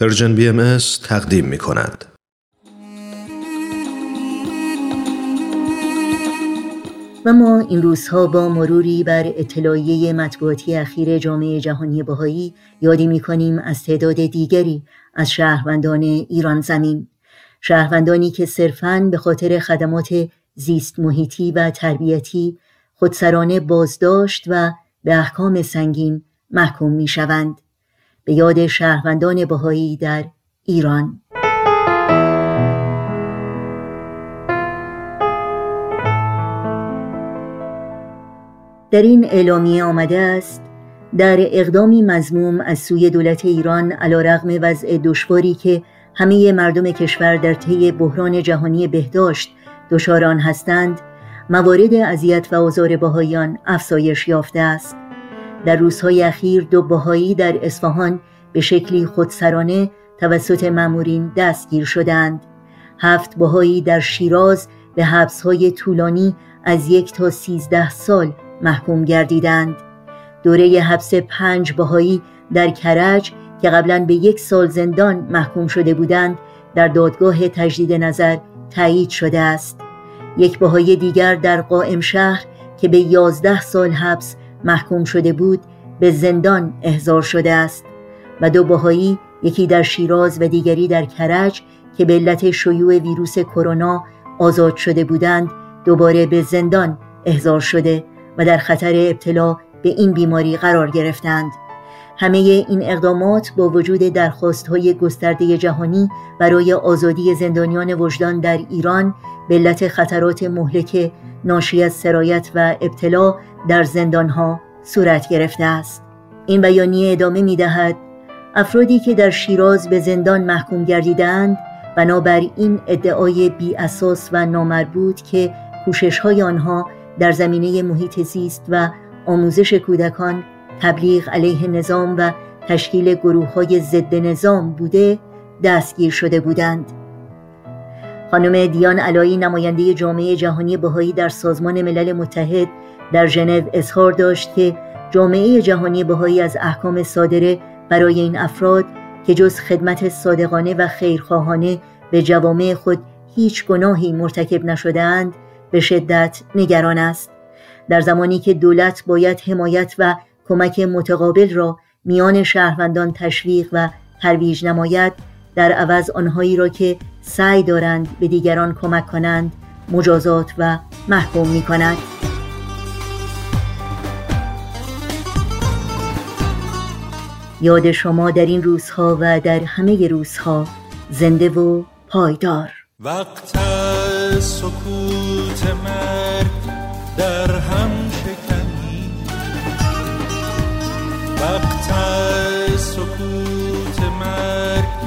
پرژن بی ام تقدیم می کند. و ما این روزها با مروری بر اطلاعیه مطبوعاتی اخیر جامعه جهانی بهایی یادی می کنیم از تعداد دیگری از شهروندان ایران زمین شهروندانی که صرفاً به خاطر خدمات زیست محیطی و تربیتی خودسرانه بازداشت و به احکام سنگین محکوم می شوند به یاد شهروندان بهایی در ایران. در این اعلامیه آمده است در اقدامی مزموم از سوی دولت ایران علا رغم وضع دشواری که همه مردم کشور در طی بحران جهانی بهداشت دچار هستند موارد اذیت و آزار بهاییان افزایش یافته است. در روزهای اخیر دو بهایی در اصفهان به شکلی خودسرانه توسط مامورین دستگیر شدند. هفت بهایی در شیراز به حبسهای طولانی از یک تا سیزده سال محکوم گردیدند. دوره حبس پنج بهایی در کرج که قبلا به یک سال زندان محکوم شده بودند در دادگاه تجدید نظر تایید شده است. یک بهایی دیگر در قائم شهر که به یازده سال حبس محکوم شده بود به زندان احضار شده است و دو بهایی یکی در شیراز و دیگری در کرج که به علت شیوع ویروس کرونا آزاد شده بودند دوباره به زندان احضار شده و در خطر ابتلا به این بیماری قرار گرفتند. همه این اقدامات با وجود درخواست های گسترده جهانی برای آزادی زندانیان وجدان در ایران به علت خطرات مهلک ناشی از سرایت و ابتلا در زندانها صورت گرفته است. این بیانیه ادامه می دهد افرادی که در شیراز به زندان محکوم گردیدند بنابر این ادعای بی اساس و نامربوط که کوشش های آنها در زمینه محیط زیست و آموزش کودکان تبلیغ علیه نظام و تشکیل گروه های ضد نظام بوده دستگیر شده بودند. خانم دیان علایی نماینده جامعه جهانی بهایی در سازمان ملل متحد در ژنو اظهار داشت که جامعه جهانی بهایی از احکام صادره برای این افراد که جز خدمت صادقانه و خیرخواهانه به جوامع خود هیچ گناهی مرتکب نشدهاند به شدت نگران است. در زمانی که دولت باید حمایت و کمک متقابل را میان شهروندان تشویق و ترویج نماید در عوض آنهایی را که سعی دارند به دیگران کمک کنند مجازات و محکوم می کند. یاد شما در این روزها و در همه روزها زنده و پایدار وقت سکوت مرگ در هم شکنی وقت سکوت مرگ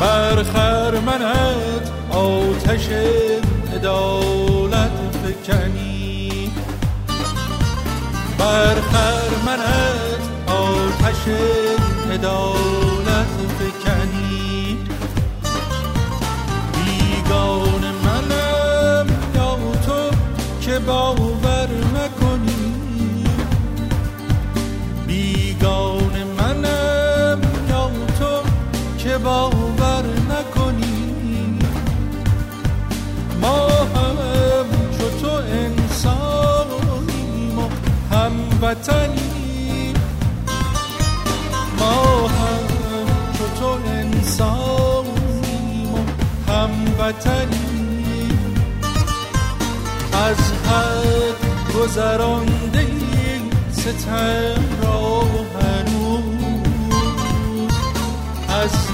بر خرمنت آتش عدالت فکنی. بر خرمنت آتش عدالت فکنی. بیگان منم یا تو که باور نکنی. وطنی. ما هم تو تو انسانیم و هم وطنی. از حد گذرانده ستم را هنوز. از